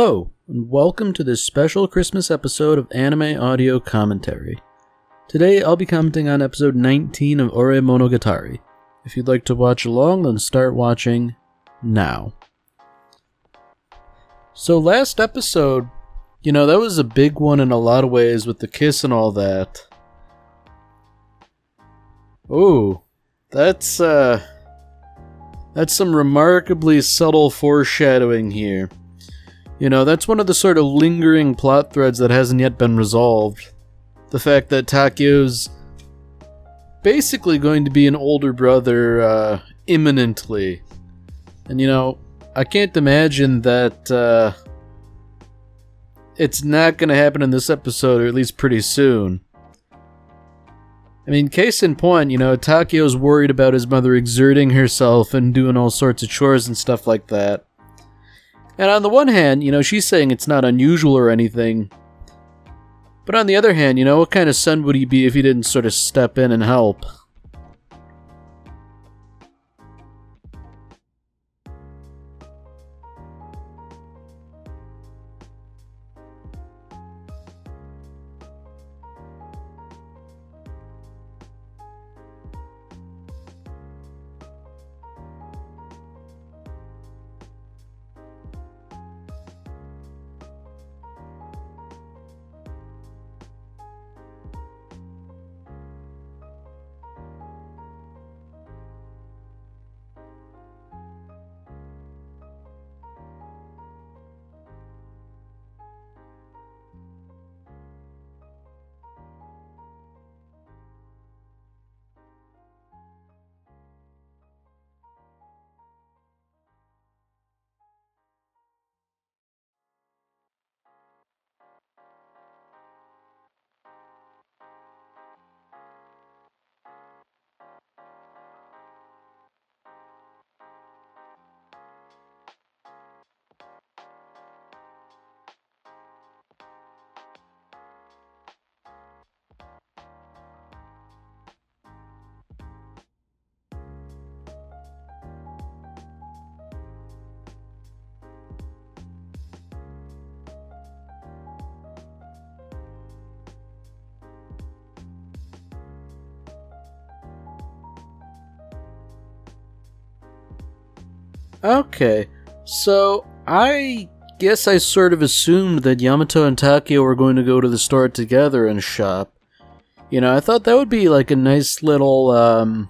Hello, and welcome to this special Christmas episode of Anime Audio Commentary. Today I'll be commenting on episode 19 of Ore Monogatari. If you'd like to watch along, then start watching now. So, last episode, you know, that was a big one in a lot of ways with the kiss and all that. Ooh, that's, uh. That's some remarkably subtle foreshadowing here. You know, that's one of the sort of lingering plot threads that hasn't yet been resolved. The fact that Takeo's basically going to be an older brother uh, imminently. And you know, I can't imagine that uh, it's not going to happen in this episode, or at least pretty soon. I mean, case in point, you know, Takeo's worried about his mother exerting herself and doing all sorts of chores and stuff like that. And on the one hand, you know, she's saying it's not unusual or anything. But on the other hand, you know, what kind of son would he be if he didn't sort of step in and help? Okay, so I guess I sort of assumed that Yamato and Takeo were going to go to the store together and shop. You know, I thought that would be like a nice little, um,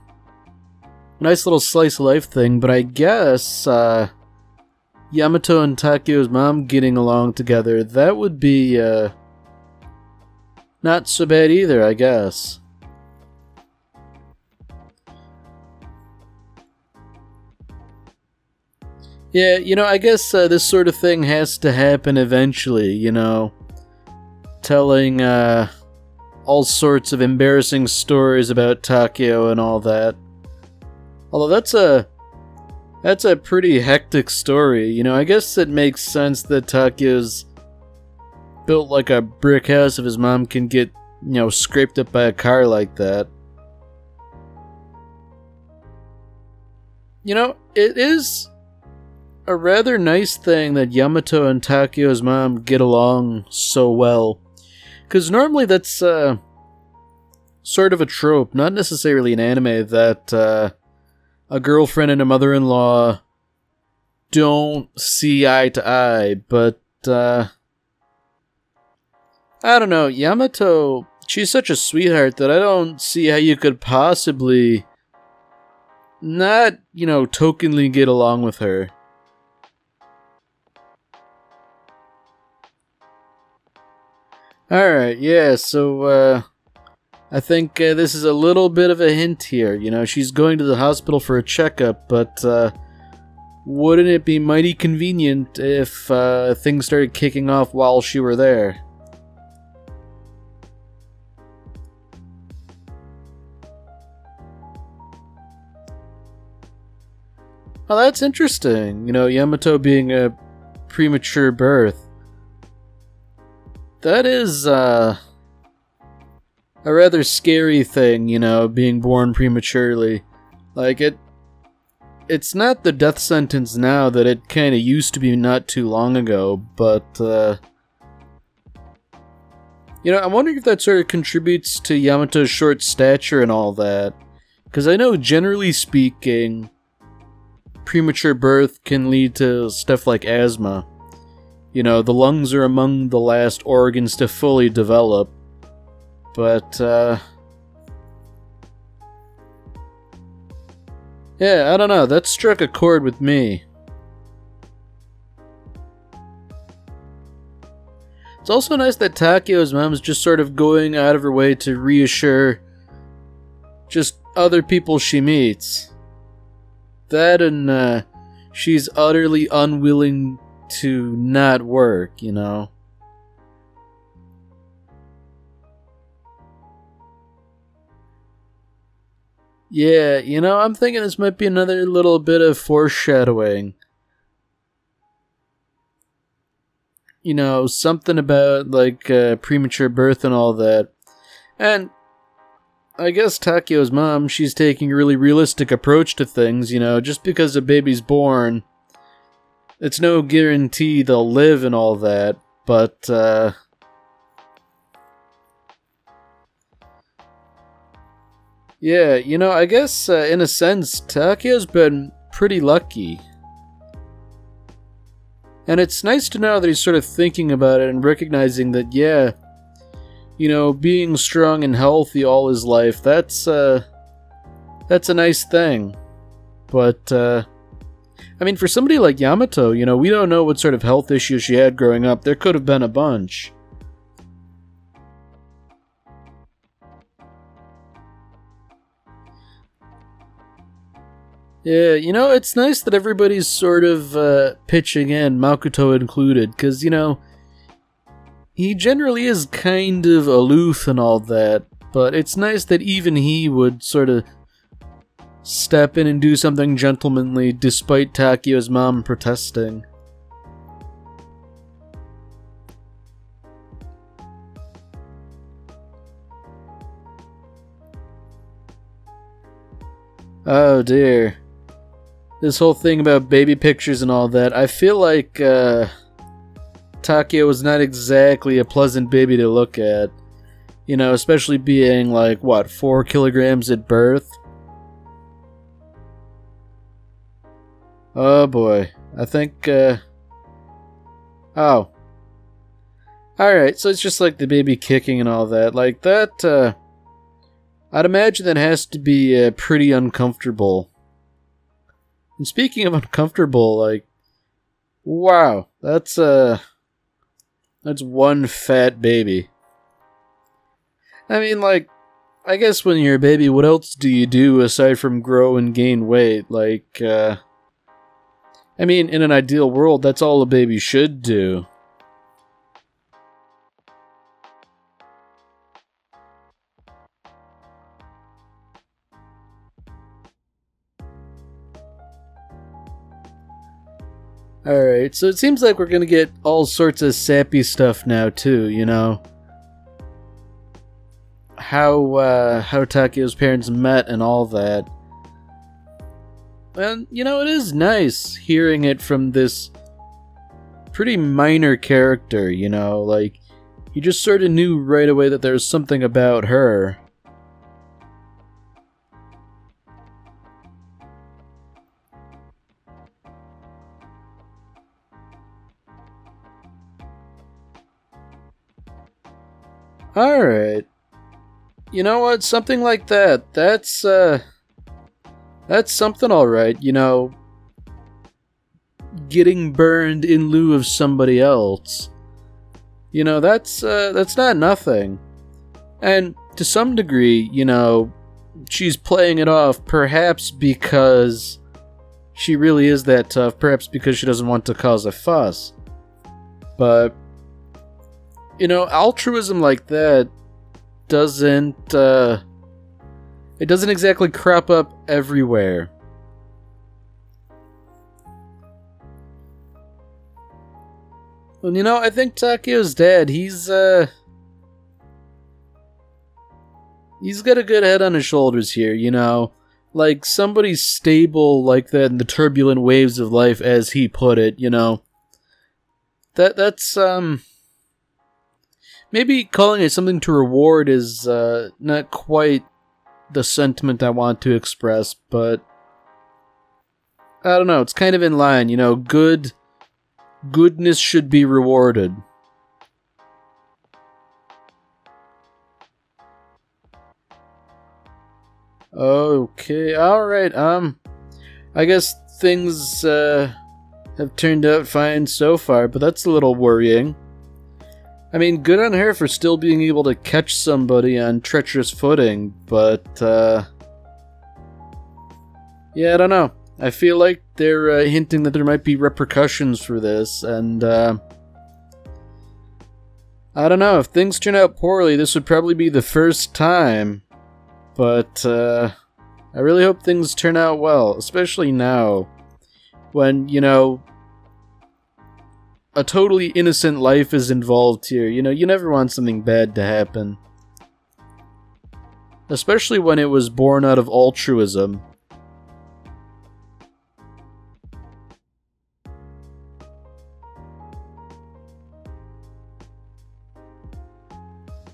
nice little slice of life thing, but I guess, uh, Yamato and Takeo's mom getting along together, that would be, uh, not so bad either, I guess. Yeah, you know, I guess uh, this sort of thing has to happen eventually, you know. Telling uh, all sorts of embarrassing stories about Takeo and all that. Although that's a that's a pretty hectic story, you know. I guess it makes sense that Takeo's built like a brick house if his mom can get, you know, scraped up by a car like that. You know, it is a rather nice thing that Yamato and Takeo's mom get along so well. Because normally that's uh, sort of a trope, not necessarily an anime, that uh, a girlfriend and a mother in law don't see eye to eye, but uh, I don't know. Yamato, she's such a sweetheart that I don't see how you could possibly not, you know, tokenly get along with her. Alright, yeah, so, uh, I think uh, this is a little bit of a hint here. You know, she's going to the hospital for a checkup, but, uh, wouldn't it be mighty convenient if, uh, things started kicking off while she were there? Well, that's interesting. You know, Yamato being a premature birth. That is uh, a rather scary thing, you know, being born prematurely. Like it it's not the death sentence now that it kind of used to be not too long ago, but, uh, you know, I'm wondering if that sort of contributes to Yamato's short stature and all that. Because I know, generally speaking, premature birth can lead to stuff like asthma. You know, the lungs are among the last organs to fully develop. But, uh. Yeah, I don't know. That struck a chord with me. It's also nice that Takeo's mom's just sort of going out of her way to reassure just other people she meets. That and uh, she's utterly unwilling to not work, you know? Yeah, you know, I'm thinking this might be another little bit of foreshadowing. You know, something about, like, uh, premature birth and all that. And I guess Takeo's mom, she's taking a really realistic approach to things, you know, just because a baby's born, it's no guarantee they'll live and all that, but, uh, Yeah, you know, I guess uh, in a sense, Takeo's been pretty lucky. And it's nice to know that he's sort of thinking about it and recognizing that, yeah, you know, being strong and healthy all his life, that's, uh, that's a nice thing. But, uh, I mean, for somebody like Yamato, you know, we don't know what sort of health issues she had growing up. There could have been a bunch. Yeah, you know, it's nice that everybody's sort of uh, pitching in, Makoto included, because, you know, he generally is kind of aloof and all that, but it's nice that even he would sort of step in and do something gentlemanly despite Takeo's mom protesting. Oh dear this whole thing about baby pictures and all that, I feel like uh, Takeo was not exactly a pleasant baby to look at. You know, especially being like, what, four kilograms at birth? Oh boy. I think, uh. Oh. Alright, so it's just like the baby kicking and all that. Like, that, uh. I'd imagine that has to be uh, pretty uncomfortable. And speaking of uncomfortable, like, wow, that's uh, that's one fat baby. I mean, like, I guess when you're a baby, what else do you do aside from grow and gain weight? Like, uh, I mean, in an ideal world, that's all a baby should do. Alright, so it seems like we're gonna get all sorts of sappy stuff now too, you know. How uh how Takeo's parents met and all that. And you know, it is nice hearing it from this pretty minor character, you know, like you just sort of knew right away that there was something about her. Alright. You know what? Something like that. That's, uh. That's something alright, you know. Getting burned in lieu of somebody else. You know, that's, uh, that's not nothing. And to some degree, you know, she's playing it off perhaps because she really is that tough, perhaps because she doesn't want to cause a fuss. But you know, altruism like that doesn't uh it doesn't exactly crop up everywhere. Well, you know, I think Takeo's dad, he's uh he's got a good head on his shoulders here, you know. like somebody stable like that in the turbulent waves of life, as he put it. You know, that that's um maybe calling it something to reward is uh, not quite the sentiment I want to express, but I don't know. It's kind of in line, you know. Good goodness should be rewarded. Okay, all right. Um, I guess things uh, have turned out fine so far, but that's a little worrying. I mean, good on her for still being able to catch somebody on treacherous footing, but uh, yeah, I don't know. I feel like they're uh, hinting that there might be repercussions for this, and uh, I don't know. If things turn out poorly, this would probably be the first time, but uh, I really hope things turn out well, especially now when, you know, a totally innocent life is involved here. You know, you never want something bad to happen. Especially when it was born out of altruism.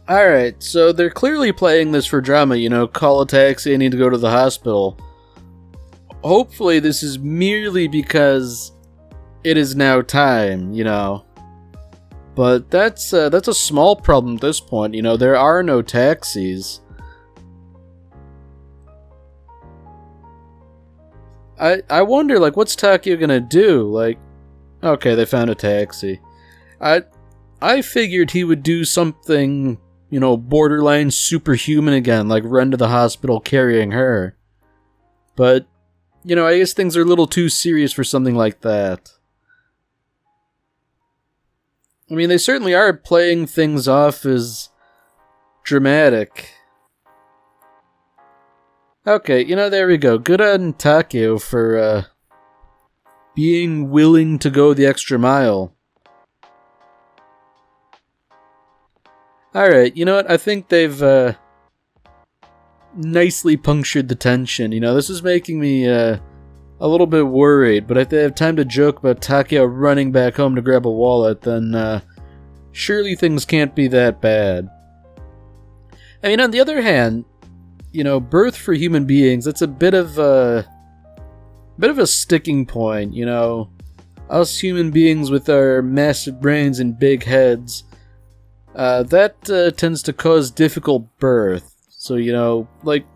Alright, so they're clearly playing this for drama, you know, call a taxi, I need to go to the hospital. Hopefully, this is merely because it is now time, you know. But that's uh, that's a small problem at this point, you know, there are no taxis. I I wonder like what's Takeo gonna do? Like okay, they found a taxi. I I figured he would do something you know, borderline superhuman again, like run to the hospital carrying her. But, you know, I guess things are a little too serious for something like that. I mean, they certainly are playing things off as dramatic. Okay, you know, there we go. Good on Takeo for uh, being willing to go the extra mile. All right, you know what? I think they've uh, nicely punctured the tension. You know, this is making me uh, a little bit worried. But if they have time to joke about Takeo running back home to grab a wallet, then uh, surely things can't be that bad. I mean, on the other hand, you know, birth for human beings, it's a bit of a bit of a sticking point. You know, us human beings with our massive brains and big heads uh, that uh, tends to cause difficult birth. So, you know, like,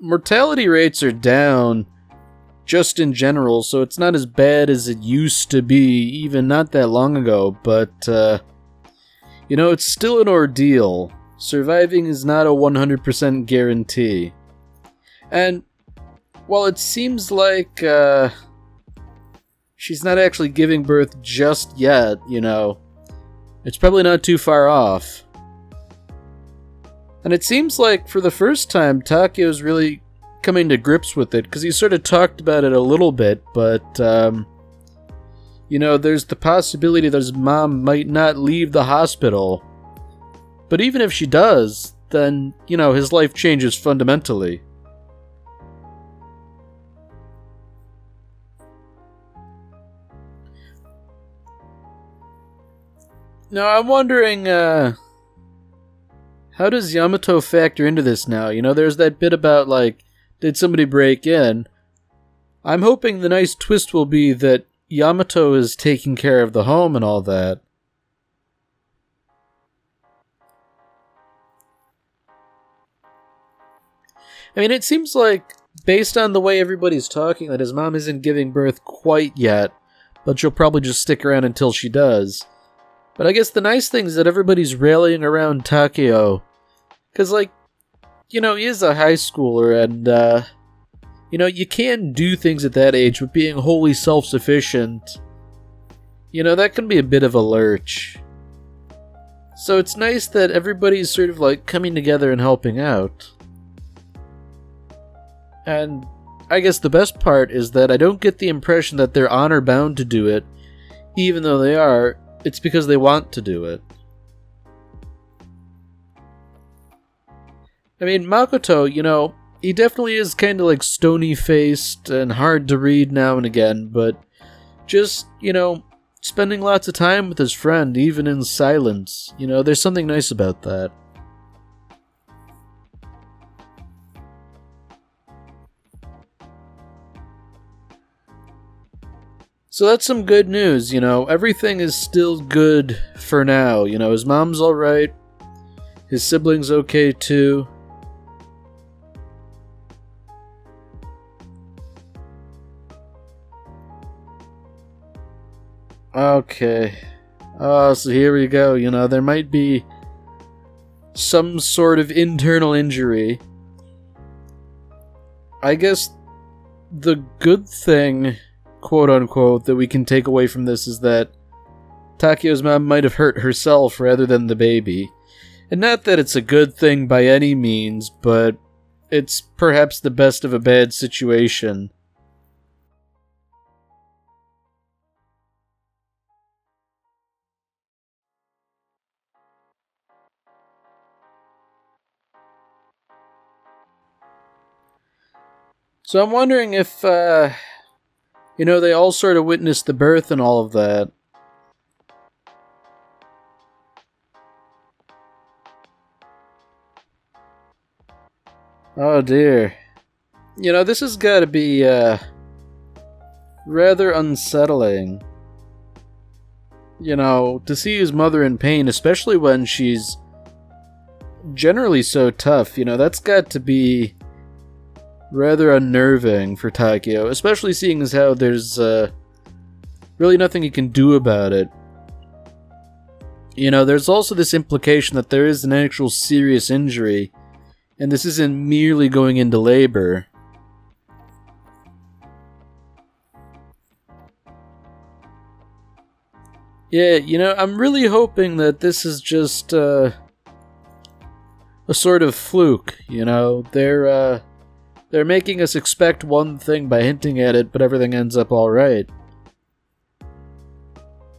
mortality rates are down just in general, so it's not as bad as it used to be, even not that long ago, but, uh, you know, it's still an ordeal. Surviving is not a 100% guarantee. And while it seems like, uh, she's not actually giving birth just yet, you know, it's probably not too far off. And it seems like for the first time, Takeo's really coming to grips with it because he sort of talked about it a little bit, but um, you know, there's the possibility that his mom might not leave the hospital. But even if she does, then you know his life changes fundamentally. Now I'm wondering, uh, how does Yamato factor into this now? You know, there's that bit about like, did somebody break in? I'm hoping the nice twist will be that Yamato is taking care of the home and all that. I mean, it seems like, based on the way everybody's talking, that his mom isn't giving birth quite yet, but she'll probably just stick around until she does. But I guess the nice thing is that everybody's rallying around Takeo. Because, like, you know, he is a high schooler, and, uh, you know, you can do things at that age, but being wholly self sufficient, you know, that can be a bit of a lurch. So it's nice that everybody's sort of like coming together and helping out. And I guess the best part is that I don't get the impression that they're honor bound to do it, even though they are, it's because they want to do it. I mean, Makoto, you know, he definitely is kind of like stony faced and hard to read now and again, but just, you know, spending lots of time with his friend, even in silence. You know, there's something nice about that. So that's some good news, you know. Everything is still good for now. You know, his mom's alright. His siblings okay too. Okay. Oh, so here we go. You know, there might be some sort of internal injury. I guess the good thing quote unquote, that we can take away from this is that Takeo's mom might have hurt herself rather than the baby. And not that it's a good thing by any means, but it's perhaps the best of a bad situation. So I'm wondering if uh, you know, they all sort of witnessed the birth and all of that. Oh dear. You know, this has got to be, uh, rather unsettling. You know, to see his mother in pain, especially when she's generally so tough, you know, that's got to be rather unnerving for Takeo, especially seeing as how there's uh, really nothing he can do about it. You know, there's also this implication that there is an actual serious injury, and this isn't merely going into labor. Yeah, you know, I'm really hoping that this is just uh, a sort of fluke, you know. They're uh, they're making us expect one thing by hinting at it, but everything ends up alright.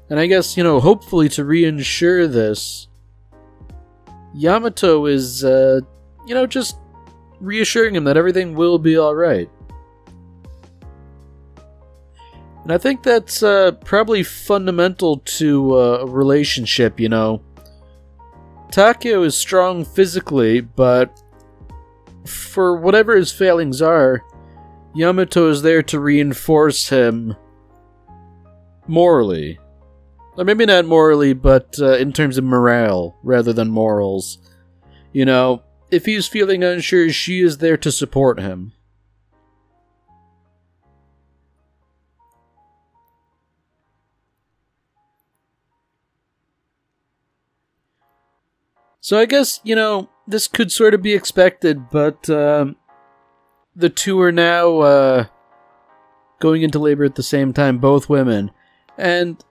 And I guess, you know, hopefully to reinsure this, Yamato is, uh, you know, just reassuring him that everything will be alright. And I think that's uh, probably fundamental to uh, a relationship, you know. Takeo is strong physically, but for whatever his failings are, Yamato is there to reinforce him morally. Or maybe not morally, but uh, in terms of morale rather than morals. You know, if he's feeling unsure, she is there to support him. So I guess, you know, this could sort of be expected, but um, the two are now uh, going into labor at the same time, both women. And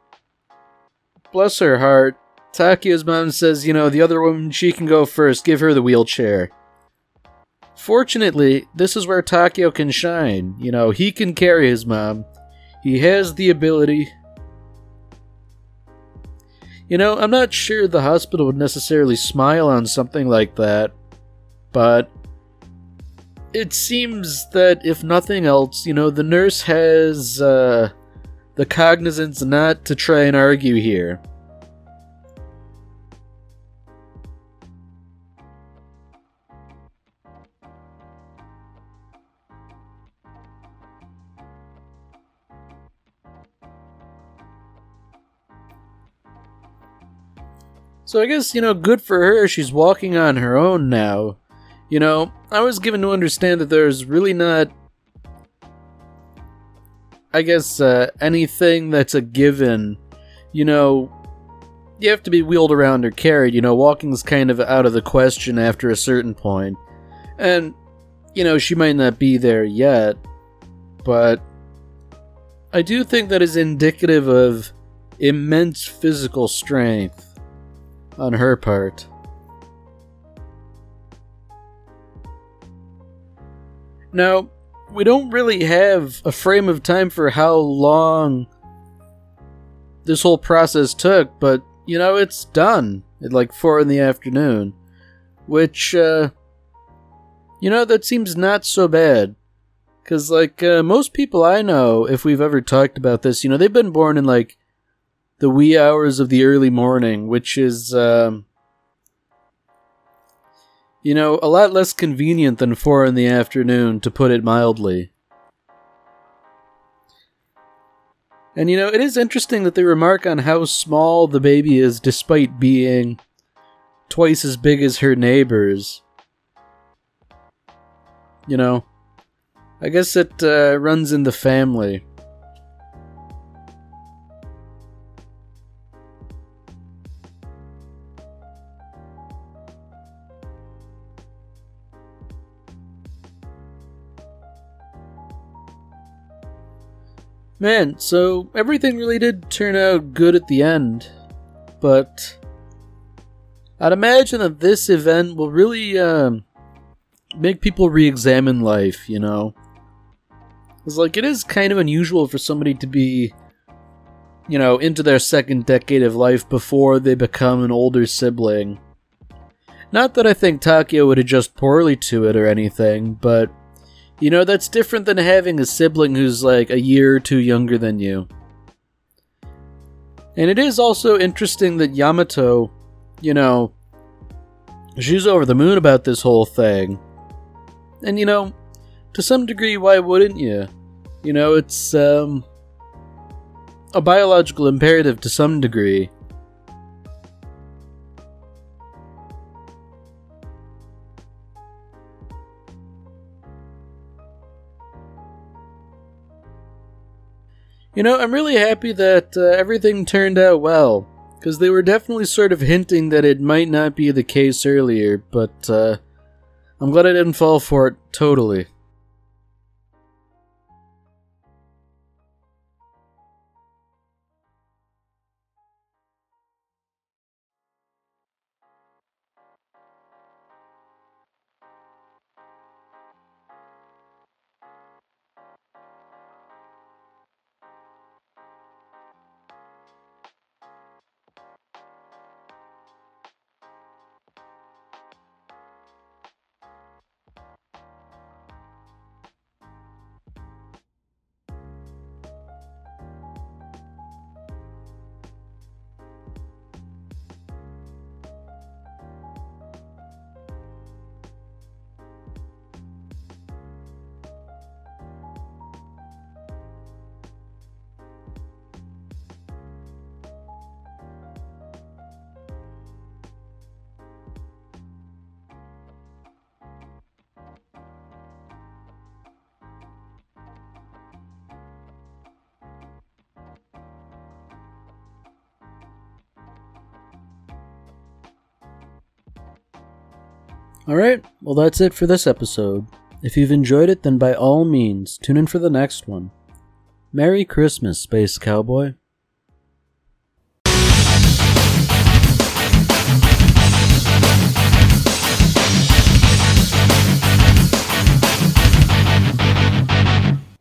bless her heart, Takeo's mom says, you know, the other woman, she can go first, give her the wheelchair. Fortunately, this is where Takeo can shine. You know, he can carry his mom. He has the ability, you know, I'm not sure the hospital would necessarily smile on something like that, but it seems that if nothing else, you know, the nurse has uh, the cognizance not to try and argue here. So I guess, you know, good for her, she's walking on her own now. You know, I was given to understand that there's really not, I guess, uh, anything that's a given. You know, you have to be wheeled around or carried. You know, walking's kind of out of the question after a certain point. And, you know, she might not be there yet, but I do think that is indicative of immense physical strength on her part. Now, we don't really have a frame of time for how long this whole process took, but you know, it's done at like 4 in the afternoon, which, uh, You know, that seems not so bad. Because, like, uh, most people I know, if we've ever talked about this, you know, they've been born in, like, the wee hours of the early morning, which is, um, you know, a lot less convenient than 4 in the afternoon, to put it mildly. And, you know, it is interesting that they remark on how small the baby is despite being twice as big as her neighbors. You know, I guess it uh, runs in the family. Man, so everything really did turn out good at the end, but I'd imagine that this event will really um, make people re-examine life. You know, it's like it is kind of unusual for somebody to be, you know, into their second decade of life before they become an older sibling. Not that I think Takeo would adjust poorly to it or anything, but you know, that's different than having a sibling who's like a year or two younger than you. And it is also interesting that Yamato you know, she's over the moon about this whole thing. And, you know, to some degree, why wouldn't you? You know, it's, um, a biological imperative to some degree. You know, I'm really happy that uh, everything turned out well because they were definitely sort of hinting that it might not be the case earlier, but uh, I'm glad I didn't fall for it totally. Alright, well, that's it for this episode. If you've enjoyed it, then by all means, tune in for the next one. Merry Christmas, Space Cowboy.